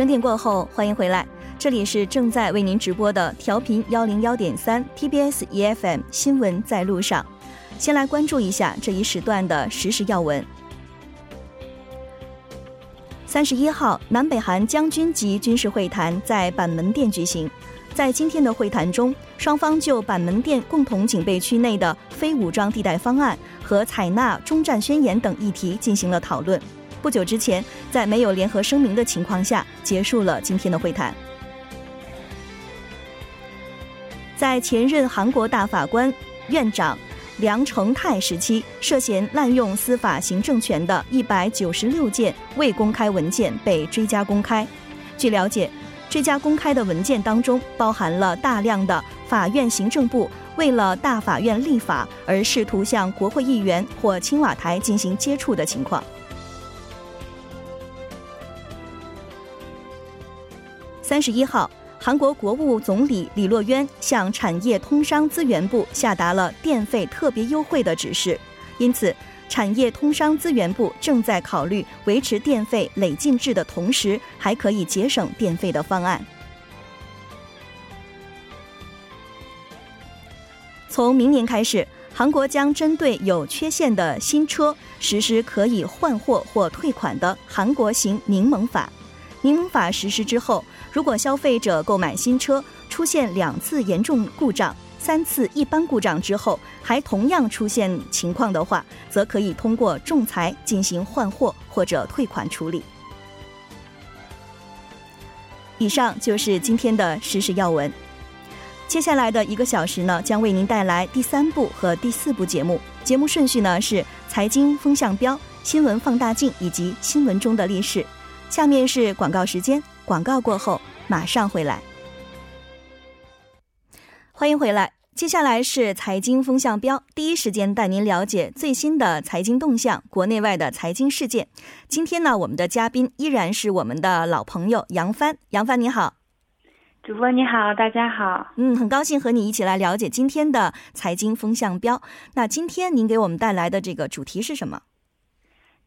整点过后，欢迎回来，这里是正在为您直播的调频幺零幺点三 TBS EFM 新闻在路上。先来关注一下这一时段的实时要闻。三十一号，南北韩将军级军事会谈在板门店举行。在今天的会谈中，双方就板门店共同警备区内的非武装地带方案和采纳中战宣言等议题进行了讨论。不久之前，在没有联合声明的情况下，结束了今天的会谈。在前任韩国大法官院长。梁成泰时期涉嫌滥用司法行政权的一百九十六件未公开文件被追加公开。据了解，追加公开的文件当中包含了大量的法院行政部为了大法院立法而试图向国会议员或青瓦台进行接触的情况。三十一号。韩国国务总理李洛渊向产业通商资源部下达了电费特别优惠的指示，因此，产业通商资源部正在考虑维持电费累进制的同时，还可以节省电费的方案。从明年开始，韩国将针对有缺陷的新车实施可以换货或退款的韩国型柠檬法。柠檬法实施之后。如果消费者购买新车出现两次严重故障、三次一般故障之后，还同样出现情况的话，则可以通过仲裁进行换货或者退款处理。以上就是今天的实时要闻。接下来的一个小时呢，将为您带来第三部和第四部节目。节目顺序呢是财经风向标、新闻放大镜以及新闻中的历史。下面是广告时间。广告过后马上回来，欢迎回来。接下来是财经风向标，第一时间带您了解最新的财经动向，国内外的财经事件。今天呢，我们的嘉宾依然是我们的老朋友杨帆。杨帆你好，主播你好，大家好。嗯，很高兴和你一起来了解今天的财经风向标。那今天您给我们带来的这个主题是什么？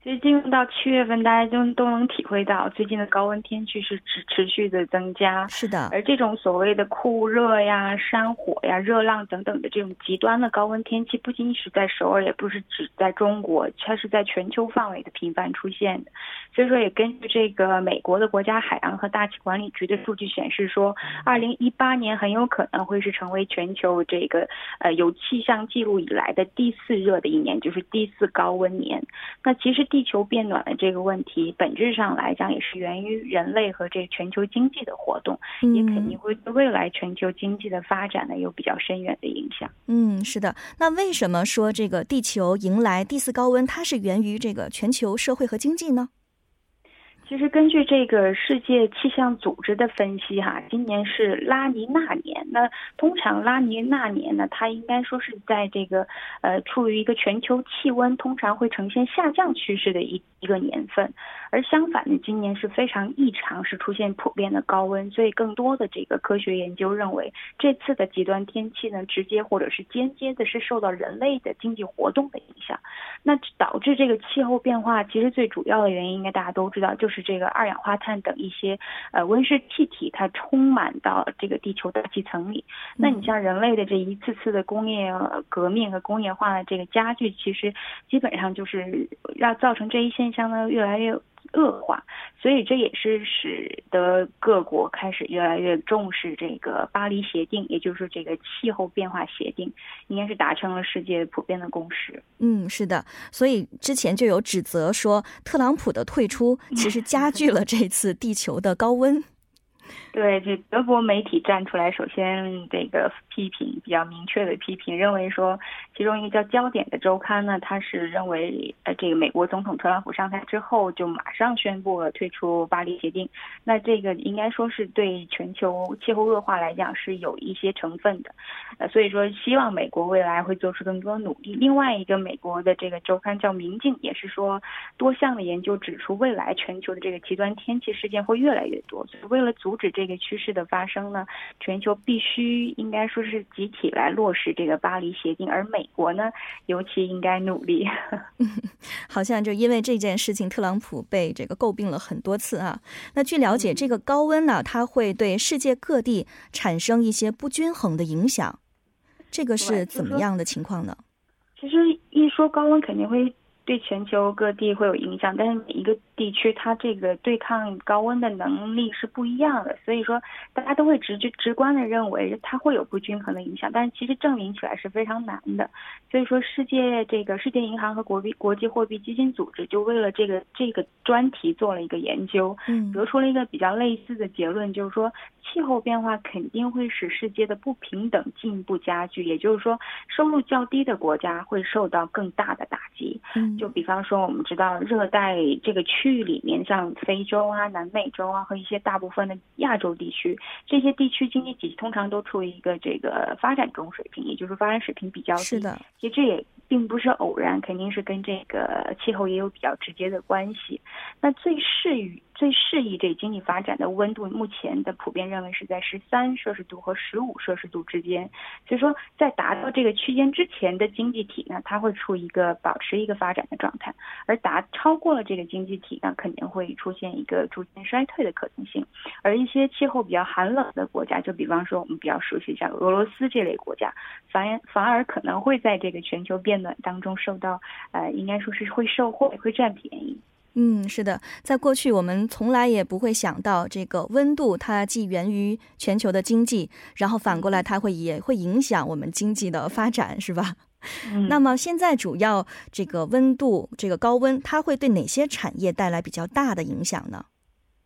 其实进入到七月份，大家都都能体会到最近的高温天气是持持续的增加。是的，而这种所谓的酷热呀、山火呀、热浪等等的这种极端的高温天气，不仅是在首尔，也不是只在中国，它是在全球范围的频繁出现的。所以说，也根据这个美国的国家海洋和大气管理局的数据显示说，二零一八年很有可能会是成为全球这个呃有气象记录以来的第四热的一年，就是第四高温年。那其实。地球变暖的这个问题，本质上来讲也是源于人类和这全球经济的活动，也肯定会对未来全球经济的发展呢有比较深远的影响。嗯，是的。那为什么说这个地球迎来第四高温，它是源于这个全球社会和经济呢？其实根据这个世界气象组织的分析，哈，今年是拉尼娜年。那通常拉尼娜年呢，它应该说是在这个呃处于一个全球气温通常会呈现下降趋势的一一个年份。而相反呢，今年是非常异常，是出现普遍的高温。所以更多的这个科学研究认为，这次的极端天气呢，直接或者是间接的是受到人类的经济活动的影响。那导致这个气候变化，其实最主要的原因应该大家都知道，就是。这个二氧化碳等一些呃温室气体，它充满到这个地球大气层里。那你像人类的这一次次的工业革命和工业化的这个加剧，其实基本上就是要造成这一现象呢越来越。恶化，所以这也是使得各国开始越来越重视这个巴黎协定，也就是这个气候变化协定，应该是达成了世界普遍的共识。嗯，是的，所以之前就有指责说，特朗普的退出 其实加剧了这次地球的高温。对，这德国媒体站出来，首先这个批评比较明确的批评，认为说，其中一个叫《焦点》的周刊呢，他是认为，呃，这个美国总统特朗普上台之后就马上宣布了退出巴黎协定，那这个应该说是对全球气候恶化来讲是有一些成分的，呃，所以说希望美国未来会做出更多努力。另外一个美国的这个周刊叫《明镜》，也是说，多项的研究指出，未来全球的这个极端天气事件会越来越多，所以为了阻止这。这个趋势的发生呢，全球必须应该说说是集体来落实这个巴黎协定，而美国呢，尤其应该努力。好像就因为这件事情，特朗普被这个诟病了很多次啊。那据了解，这个高温呢，它会对世界各地产生一些不均衡的影响，这个是怎么样的情况呢？其实一说高温，肯定会。对全球各地会有影响，但是每一个地区它这个对抗高温的能力是不一样的，所以说大家都会直觉直观的认为它会有不均衡的影响，但是其实证明起来是非常难的。所以说，世界这个世界银行和国币国际货币基金组织就为了这个这个专题做了一个研究，嗯，得出了一个比较类似的结论，就是说气候变化肯定会使世界的不平等进一步加剧，也就是说收入较低的国家会受到更大的打击，嗯。就比方说，我们知道热带这个区域里面，像非洲啊、南美洲啊和一些大部分的亚洲地区，这些地区经济体系通常都处于一个这个发展中水平，也就是发展水平比较低。是的，其实这也并不是偶然，肯定是跟这个气候也有比较直接的关系。那最适于。最适宜这经济发展的温度，目前的普遍认为是在十三摄氏度和十五摄氏度之间。所以说，在达到这个区间之前的经济体呢，它会处一个保持一个发展的状态；而达超过了这个经济体呢，肯定会出现一个逐渐衰退的可能性。而一些气候比较寒冷的国家，就比方说我们比较熟悉像俄罗斯这类国家，反反而可能会在这个全球变暖当中受到，呃，应该说是会受惠，会占便宜。嗯，是的，在过去我们从来也不会想到这个温度，它既源于全球的经济，然后反过来它会也会影响我们经济的发展，是吧？嗯。那么现在主要这个温度，这个高温，它会对哪些产业带来比较大的影响呢？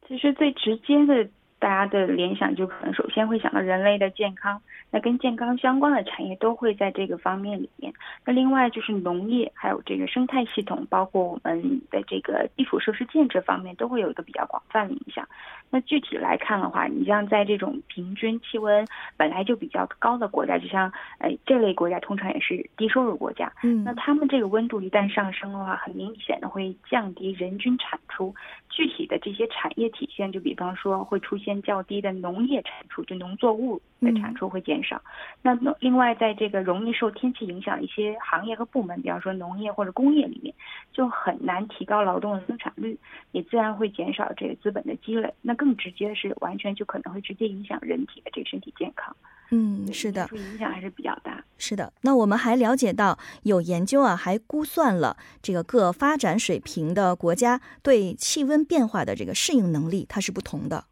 其实最直接的。大家的联想就可能首先会想到人类的健康，那跟健康相关的产业都会在这个方面里面。那另外就是农业，还有这个生态系统，包括我们的这个基础设施建设方面，都会有一个比较广泛的影响。那具体来看的话，你像在这种平均气温本来就比较高的国家，就像哎这类国家通常也是低收入国家，嗯，那他们这个温度一旦上升的话，很明显的会降低人均产出。具体的这些产业体现，就比方说会出现较低的农业产出，就农作物的产出会减少。那另外，在这个容易受天气影响的一些行业和部门，比方说农业或者工业里面，就很难提高劳动的生产率，也自然会减少这个资本的积累。那更直接的是，完全就可能会直接影响人体的这个身体健康。嗯，是的，影响还是比较大。是的，那我们还了解到，有研究啊，还估算了这个各发展水平的国家对气温变化的这个适应能力，它是不同的。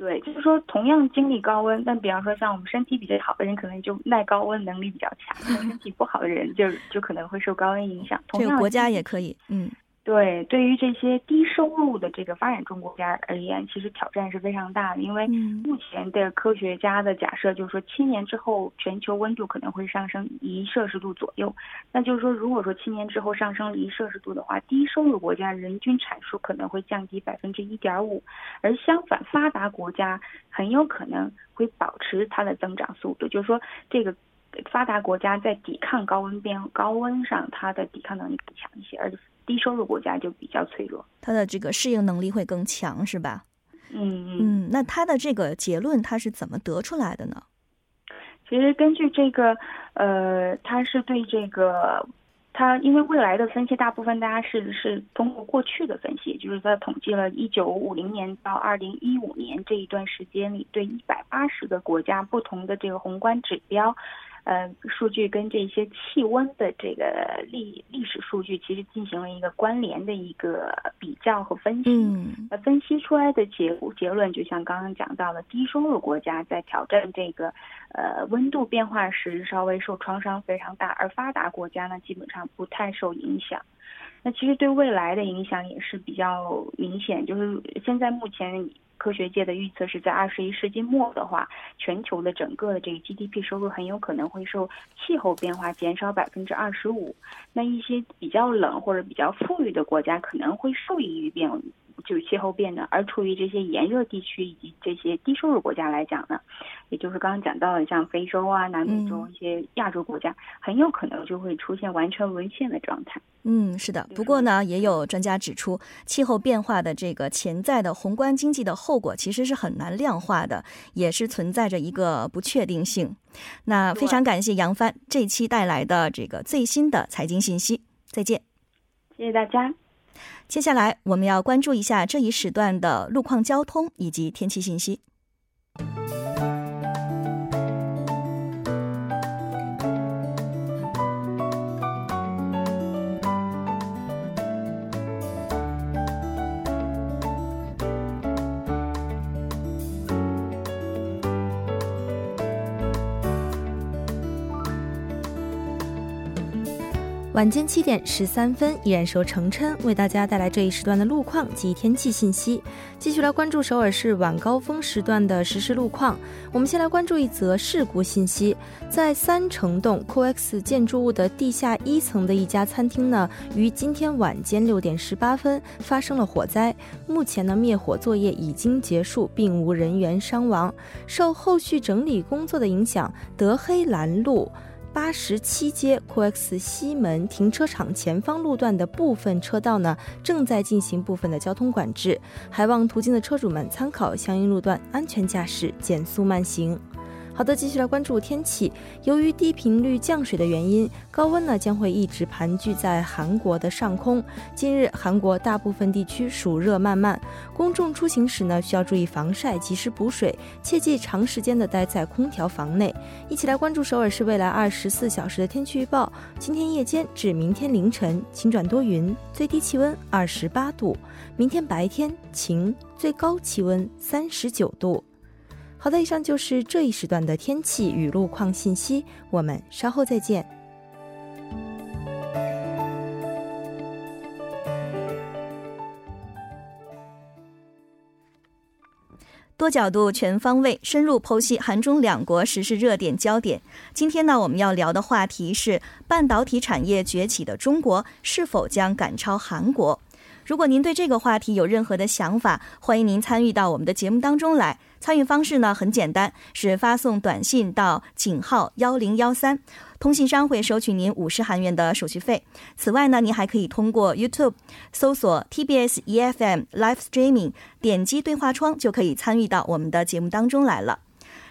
对，就是说，同样经历高温，但比方说像我们身体比较好的人，可能就耐高温能力比较强；身体不好的人，就就可能会受高温影响。同样国家也可以，嗯。对，对于这些低收入的这个发展中国家而言，其实挑战是非常大的。因为目前的科学家的假设就是说，七年之后全球温度可能会上升一摄氏度左右。那就是说，如果说七年之后上升了一摄氏度的话，低收入国家人均产出可能会降低百分之一点五，而相反，发达国家很有可能会保持它的增长速度。就是说，这个发达国家在抵抗高温变高温上，它的抵抗能力更强一些，而。低收入国家就比较脆弱，它的这个适应能力会更强，是吧？嗯嗯。那它的这个结论，它是怎么得出来的呢？其实根据这个，呃，它是对这个，它因为未来的分析，大部分大家是是通过过去的分析，就是在统计了一九五零年到二零一五年这一段时间里，对一百八十个国家不同的这个宏观指标。呃，数据跟这些气温的这个历历史数据，其实进行了一个关联的一个比较和分析。嗯，呃，分析出来的结结论，就像刚刚讲到的，低收入国家在挑战这个呃温度变化时，稍微受创伤非常大，而发达国家呢，基本上不太受影响。那其实对未来的影响也是比较明显，就是现在目前。科学界的预测是在二十一世纪末的话，全球的整个的这个 GDP 收入很有可能会受气候变化减少百分之二十五。那一些比较冷或者比较富裕的国家可能会受益于变就是气候变暖，而处于这些炎热地区以及这些低收入国家来讲呢，也就是刚刚讲到的，像非洲啊、南美洲一些亚洲国家，很有可能就会出现完全沦陷的状态。嗯，是的。不过呢，也有专家指出，气候变化的这个潜在的宏观经济的后果其实是很难量化的，也是存在着一个不确定性。那非常感谢杨帆这期带来的这个最新的财经信息。再见，谢谢大家。接下来我们要关注一下这一时段的路况、交通以及天气信息。晚间七点十三分，依然是由程琛为大家带来这一时段的路况及天气信息。继续来关注首尔市晚高峰时段的实时路况。我们先来关注一则事故信息：在三城洞 COEX 建筑物的地下一层的一家餐厅呢，于今天晚间六点十八分发生了火灾。目前呢，灭火作业已经结束，并无人员伤亡。受后续整理工作的影响，德黑兰路。八十七街酷 X 西门停车场前方路段的部分车道呢，正在进行部分的交通管制，还望途经的车主们参考相应路段，安全驾驶，减速慢行。好的，继续来关注天气。由于低频率降水的原因，高温呢将会一直盘踞在韩国的上空。近日，韩国大部分地区暑热漫漫，公众出行时呢需要注意防晒，及时补水，切忌长时间的待在空调房内。一起来关注首尔市未来二十四小时的天气预报。今天夜间至明天凌晨晴转多云，最低气温二十八度；明天白天晴，最高气温三十九度。好的，以上就是这一时段的天气与路况信息，我们稍后再见。多角度、全方位、深入剖析韩中两国时事热点焦点。今天呢，我们要聊的话题是半导体产业崛起的中国是否将赶超韩国？如果您对这个话题有任何的想法，欢迎您参与到我们的节目当中来。参与方式呢很简单，是发送短信到井号幺零幺三，通信商会收取您五十韩元的手续费。此外呢，您还可以通过 YouTube 搜索 TBS EFM Live Streaming，点击对话窗就可以参与到我们的节目当中来了。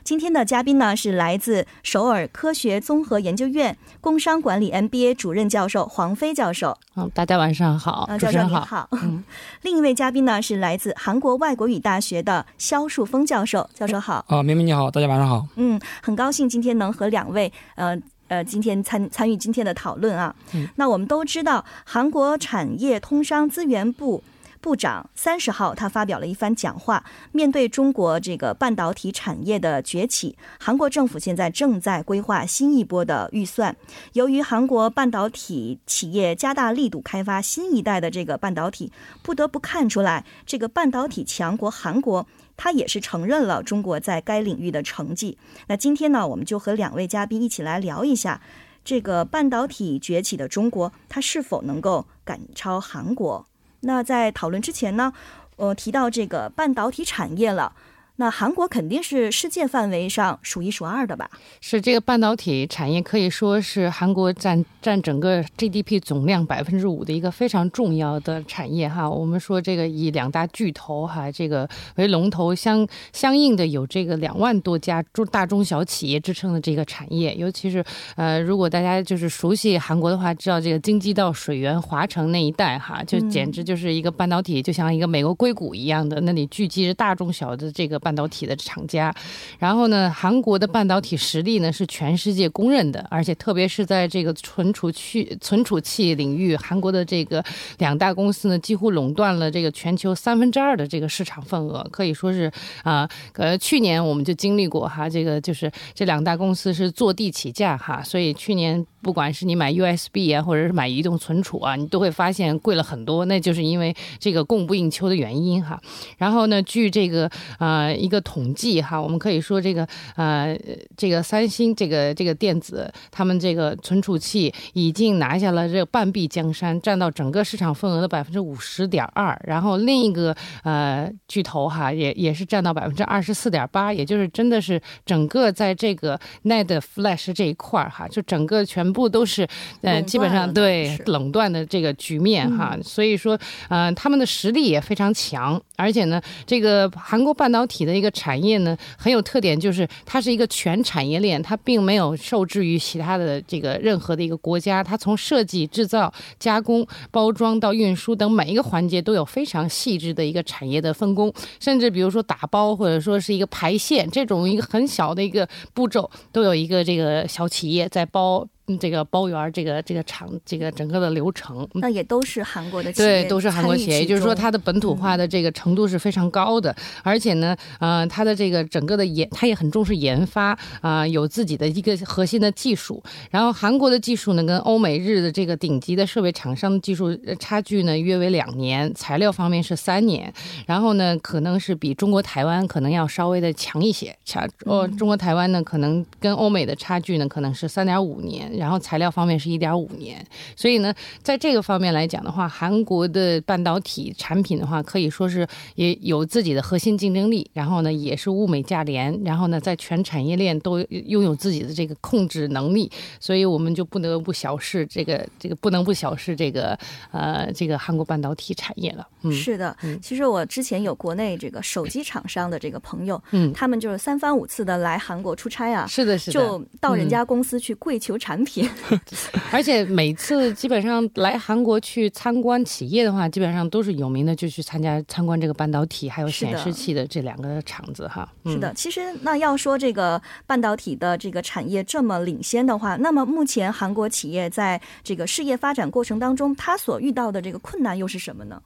今天的嘉宾呢是来自首尔科学综合研究院工商管理 MBA 主任教授黄飞教授。嗯，大家晚上好，教授您好。嗯，另一位嘉宾呢是来自韩国外国语大学的肖树峰教授。教授好。啊，明明你好，大家晚上好。嗯，很高兴今天能和两位呃呃今天参参与今天的讨论啊。嗯，那我们都知道韩国产业通商资源部。部长三十号，他发表了一番讲话。面对中国这个半导体产业的崛起，韩国政府现在正在规划新一波的预算。由于韩国半导体企业加大力度开发新一代的这个半导体，不得不看出来，这个半导体强国韩国，他也是承认了中国在该领域的成绩。那今天呢，我们就和两位嘉宾一起来聊一下，这个半导体崛起的中国，它是否能够赶超韩国？那在讨论之前呢，呃，提到这个半导体产业了。那韩国肯定是世界范围上数一数二的吧？是这个半导体产业可以说是韩国占占整个 GDP 总量百分之五的一个非常重要的产业哈。我们说这个以两大巨头哈这个为龙头，相相应的有这个两万多家中大中小企业支撑的这个产业。尤其是呃，如果大家就是熟悉韩国的话，知道这个京畿道水源华城那一带哈，就简直就是一个半导体就像一个美国硅谷一样的，那里聚集着大中小的这个。半导体的厂家，然后呢，韩国的半导体实力呢是全世界公认的，而且特别是在这个存储器、存储器领域，韩国的这个两大公司呢几乎垄断了这个全球三分之二的这个市场份额，可以说是啊，呃，去年我们就经历过哈，这个就是这两大公司是坐地起价哈，所以去年不管是你买 USB 啊，或者是买移动存储啊，你都会发现贵了很多，那就是因为这个供不应求的原因哈。然后呢，据这个啊。一个统计哈，我们可以说这个呃这个三星这个这个电子他们这个存储器已经拿下了这个半壁江山，占到整个市场份额的百分之五十点二。然后另一个呃巨头哈也也是占到百分之二十四点八，也就是真的是整个在这个 NAND Flash 这一块儿哈，就整个全部都是呃基本上对垄断的这个局面哈。所以说呃他们的实力也非常强，而且呢这个韩国半导体体的一个产业呢很有特点，就是它是一个全产业链，它并没有受制于其他的这个任何的一个国家，它从设计、制造、加工、包装到运输等每一个环节都有非常细致的一个产业的分工，甚至比如说打包或者说是一个排线这种一个很小的一个步骤，都有一个这个小企业在包。这个包圆这个这个厂这个整个的流程，那也都是韩国的企业，对，都是韩国企业，也就是说它的本土化的这个程度是非常高的，而且呢，呃，它的这个整个的研，它也很重视研发啊，有自己的一个核心的技术。然后韩国的技术呢，跟欧美日的这个顶级的设备厂商的技术差距呢，约为两年，材料方面是三年，然后呢，可能是比中国台湾可能要稍微的强一些，强哦，中国台湾呢，可能跟欧美的差距呢，可能是三点五年。然后材料方面是一点五年，所以呢，在这个方面来讲的话，韩国的半导体产品的话，可以说是也有自己的核心竞争力。然后呢，也是物美价廉。然后呢，在全产业链都拥有自己的这个控制能力。所以我们就不得不小视这个这个不能不小视这个呃这个韩国半导体产业了。嗯，是的。其实我之前有国内这个手机厂商的这个朋友，嗯，他们就是三番五次的来韩国出差啊。是的，是的。就到人家公司去跪求产品。而且每次基本上来韩国去参观企业的话，基本上都是有名的，就去参加参观这个半导体还有显示器的这两个厂子哈。是的，其实那要说这个半导体的这个产业这么领先的话，那么目前韩国企业在这个事业发展过程当中，它所遇到的这个困难又是什么呢？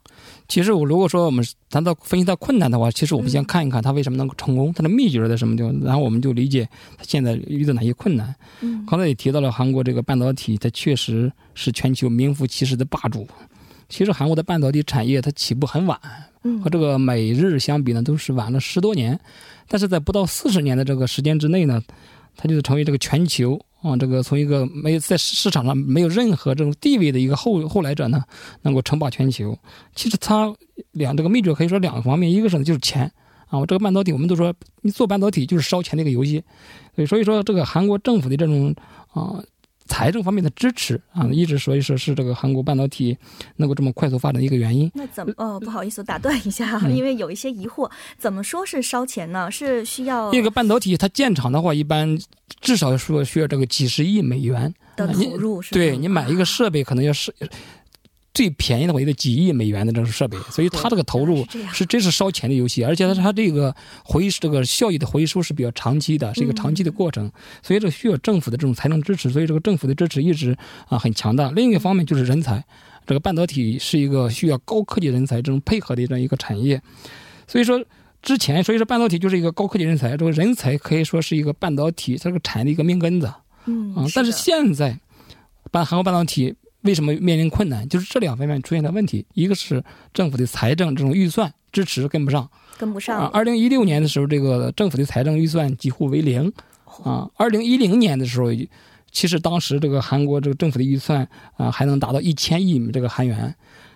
其实我如果说我们谈到分析到困难的话，其实我们先看一看它为什么能够成功，它的秘诀在什么地方，然后我们就理解它现在遇到哪些困难。嗯，刚才也提到了韩国这个半导体，它确实是全球名副其实的霸主。其实韩国的半导体产业它起步很晚，和这个美日相比呢，都是晚了十多年。但是在不到四十年的这个时间之内呢，它就是成为这个全球啊，这个从一个没有在市场上没有任何这种地位的一个后后来者呢，能够称霸全球。其实它两这个秘诀可以说两个方面，一个是呢就是钱啊，我这个半导体我们都说你做半导体就是烧钱的一个游戏，所以所以说这个韩国政府的这种啊。财政方面的支持啊，一直所以说是这个韩国半导体能够这么快速发展的一个原因。那怎么？哦，不好意思，打断一下，因为有一些疑惑，怎么说是烧钱呢？是需要一个半导体它建厂的话，一般至少说需要这个几十亿美元的投入，是对你买一个设备可能要是。最便宜的话也得几亿美元的这种设备，所以它这个投入是真是烧钱的游戏，而且它它这个回这个效益的回收是比较长期的，是一个长期的过程，所以这需要政府的这种财政支持，所以这个政府的支持一直啊很强大。另一个方面就是人才，这个半导体是一个需要高科技人才这种配合的这样一个产业，所以说之前所以说半导体就是一个高科技人才，这个人才可以说是一个半导体这个产业的一个命根子，嗯啊，但是现在半韩国半导体。为什么面临困难？就是这两方面出现的问题。一个是政府的财政这种预算支持跟不上，跟不上。二零一六年的时候，这个政府的财政预算几乎为零。啊，二零一零年的时候，其实当时这个韩国这个政府的预算啊还能达到一千亿这个韩元，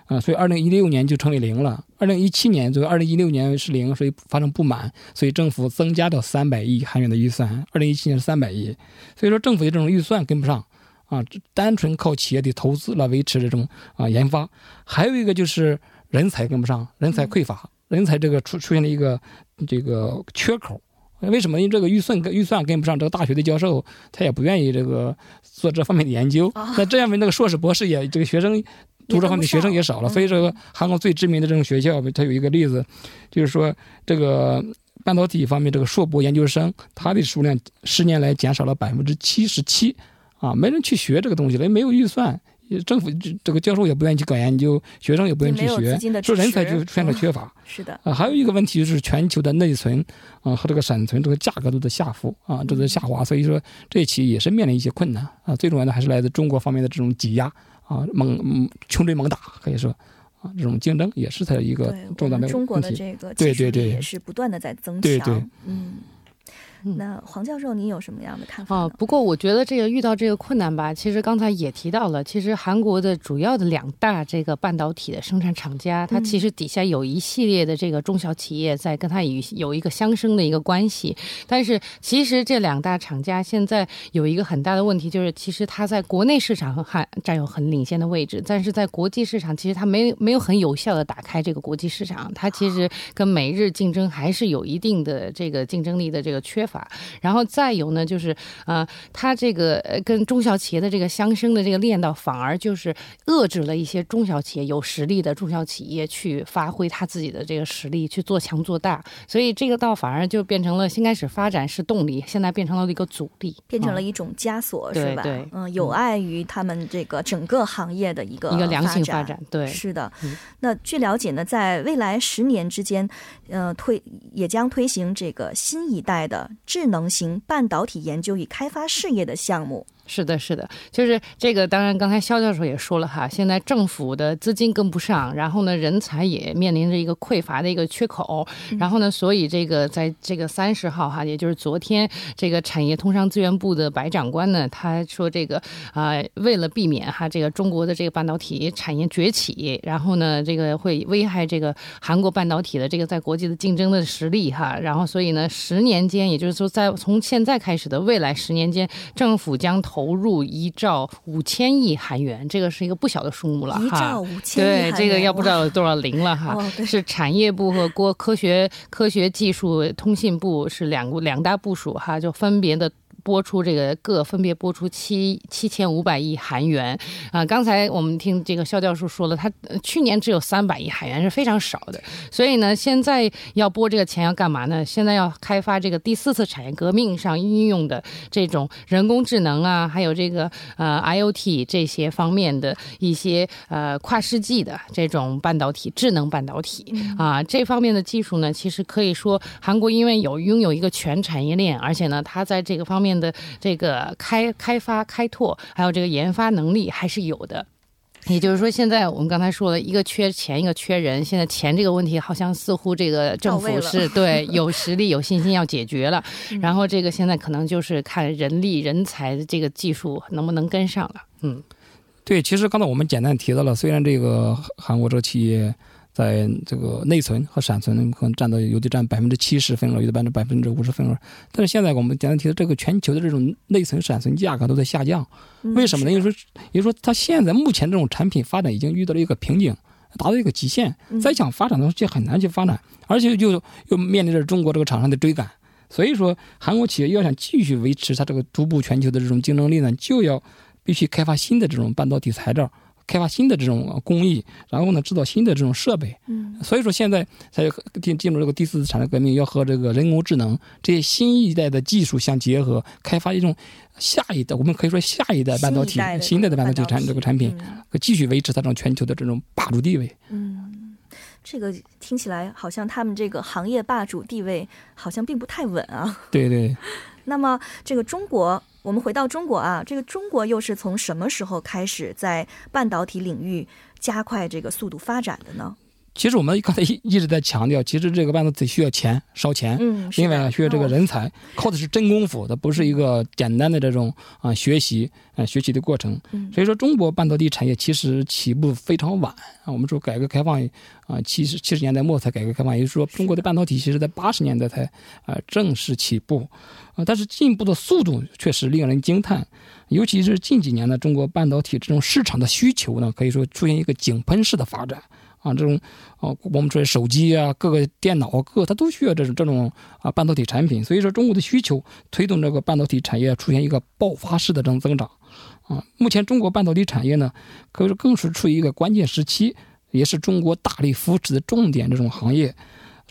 啊，所以二零一六年就成为零了。二零一七年作为二零一六年是零，所以发生不满，所以政府增加到三百亿韩元的预算。二零一七年是三百亿，所以说政府的这种预算跟不上。啊，单纯靠企业的投资来维持这种啊研发，还有一个就是人才跟不上，人才匮乏，人才这个出出现了一个这个缺口。为什么？因为这个预算跟预算跟不上，这个大学的教授他也不愿意这个做这方面的研究。那这样的那个硕士博士也这个学生读这方面的学生也少了。所以这个韩国最知名的这种学校，它有一个例子，就是说这个半导体方面这个硕博研究生，他的数量十年来减少了百分之七十七。啊，没人去学这个东西了，也没有预算，政府这个教授也不愿意去搞研究，学生也不愿意去学，说人才就出现了缺乏。是的。啊，还有一个问题就是全球的内存啊和这个闪存这个价格都在下浮啊，都在下滑，所以说这一期也是面临一些困难啊。最重要的还是来自中国方面的这种挤压啊，猛穷追猛打，可以说啊，这种竞争也是它一个重大的们中国问题。的这个对对对也是不断的在增强。对对嗯。嗯。那黄教授，您有什么样的看法啊、不过我觉得这个遇到这个困难吧，其实刚才也提到了，其实韩国的主要的两大这个半导体的生产厂家，它其实底下有一系列的这个中小企业在跟它有有一个相生的一个关系。但是其实这两大厂家现在有一个很大的问题，就是其实它在国内市场还占有很领先的位置，但是在国际市场其实它没没有很有效的打开这个国际市场，它其实跟美日竞争还是有一定的这个竞争力的这个缺乏。然后再有呢，就是呃，它这个呃跟中小企业的这个相生的这个链道，反而就是遏制了一些中小企业有实力的中小企业去发挥他自己的这个实力，去做强做大。所以这个倒反而就变成了先开始发展是动力，现在变成了一个阻力，变成了嗯一种枷锁，对是吧？对嗯，有碍于他们这个整个行业的一个一个良性发发展。对，是的嗯，那据了解呢，在未来十年之间，呃，推也将推行这个新一代的智能型半导体研究与开发事业的项目。是的，是的，就是这个。当然，刚才肖教授也说了哈，现在政府的资金跟不上，然后呢，人才也面临着一个匮乏的一个缺口。然后呢，所以这个在这个三十号哈，也就是昨天，这个产业通商资源部的白长官呢，他说这个啊、为了避免哈这个中国的这个半导体产业崛起，然后呢，这个会危害这个韩国半导体的这个在国际的竞争的实力哈。然后所以呢，十年间，也就是说在从现在开始的未来十年间，政府将投入一兆五千亿韩元，这个是一个不小的数目了一哈。兆五千亿对，这个要不知道有多少零了哈。哦，是产业部和国科学科学技术通信部是两个两大部署哈，就分别的。拨出这个各分别播出七七千五百亿韩元。啊、刚才我们听这个肖教授说了，他呃去年只有三百亿韩元是非常少的，所以呢，现在要拨这个钱要干嘛呢？现在要开发这个第四次产业革命上应用的这种人工智能啊，还有这个呃 IOT 这些方面的一些呃跨世纪的这种半导体、智能半导体。啊、这方面的技术呢，其实可以说韩国因为有拥有一个全产业链，而且呢，它在这个方面的这个开开发、开拓，还有这个研发能力还是有的。也就是说，现在我们刚才说了一个缺钱，一个缺人。现在钱这个问题，好像似乎这个政府是 对有实力、有信心要解决了。然后这个现在可能就是看人力、人才的这个技术能不能跟上了。嗯，对，其实刚才我们简单提到了，虽然这个韩国这个企业在这个内存和闪存可能占到有的占百分之七十份额，有的占百分之五十份额，但是现在我们简单提到这个全球的这种内存、闪存价格都在下降，嗯为什么呢？是的也就是说，也就是说，它现在目前这种产品发展已经遇到了一个瓶颈，达到一个极限，嗯再想发展的话就很难去发展，而且就又面临着中国这个厂商的追赶。所以说，韩国企业要想继续维持它这个逐步全球的这种竞争力呢，就要必须开发新的这种半导体材料，开发新的这种呃工艺，然后呢制造新的这种设备。嗯所以说现在才进进入这个第四次产业革命，要和这个人工智能这些新一代的技术相结合，开发一种下一代，我们可以说下一代半导体、新新一代的的半导体产这个产品，嗯继续维持它这种全球的这种霸主地位。嗯，这个听起来好像他们这个行业霸主地位好像并不太稳啊。对对。那么这个中国，我们回到中国啊，这个中国又是从什么时候开始在半导体领域加快这个速度发展的呢？其实我们刚才一一直在强调，其实这个半导体需要钱，烧钱。嗯，另外呢，需要这个人才，靠的是真功夫，它不是一个简单的这种啊、学习啊、学习的过程。嗯所以说，中国半导体产业其实起步非常晚啊。我们说改革开放啊，七十七十年代末才改革开放，也就是说，中国的半导体其实在八十年代才啊正式起步啊。但是进步的速度确实令人惊叹，尤其是近几年呢，中国半导体这种市场的需求呢，可以说出现一个井喷式的发展。啊，这种啊，我们说手机啊，各个电脑啊，各个它都需要这种这种啊半导体产品，所以说中国的需求推动这个半导体产业出现一个爆发式的这种增长。啊，目前中国半导体产业呢，可以说更是处于一个关键时期，也是中国大力扶持的重点这种行业。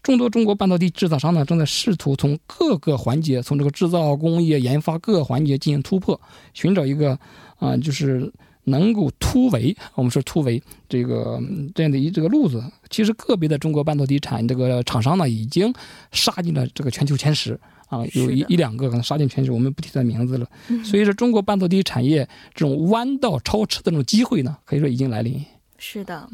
众多中国半导体制造商呢，正在试图从各个环节，从这个制造、工业、研发各个环节进行突破，寻找一个啊、就是能够突围，我们说突围这个嗯这样的一这个路子。其实个别的中国半导体产这个厂商呢，已经杀进了这个全球前十啊，有一一两个可能杀进全十，我们不提它名字了。嗯所以说，中国半导体产业这种弯道超车的这种机会呢，可以说已经来临。是的。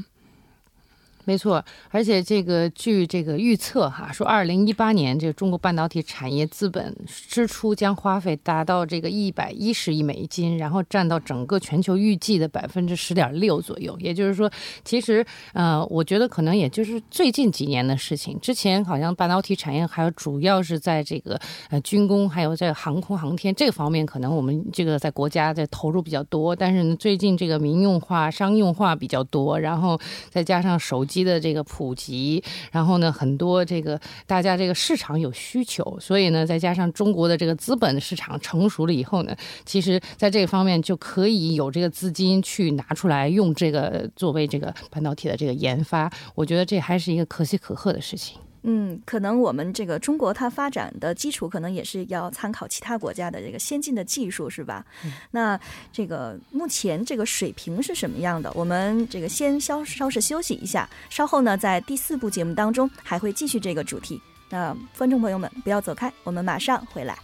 没错，而且这个据这个预测哈，说二零一八年这个中国半导体产业资本支出将花费达到这个一百一十亿美金，然后占到整个全球预计的百分之十点六左右。也就是说，其实呃，我觉得可能也就是最近几年的事情。之前好像半导体产业还有主要是在这个呃军工，还有在航空航天这个方面，可能我们这个在国家在投入比较多。但是呢，最近这个民用化、商用化比较多，然后再加上手。机机的这个普及，然后呢，很多这个大家这个市场有需求，所以呢，再加上中国的这个资本市场成熟了以后呢，其实在这个方面就可以有这个资金去拿出来用这个作为这个半导体的这个研发，我觉得这还是一个可喜可贺的事情。嗯，可能我们这个中国它发展的基础，可能也是要参考其他国家的这个先进的技术，是吧？那这个目前这个水平是什么样的？我们这个先稍稍事休息一下，稍后呢，在第四部节目当中还会继续这个主题。那观众朋友们不要走开，我们马上回来。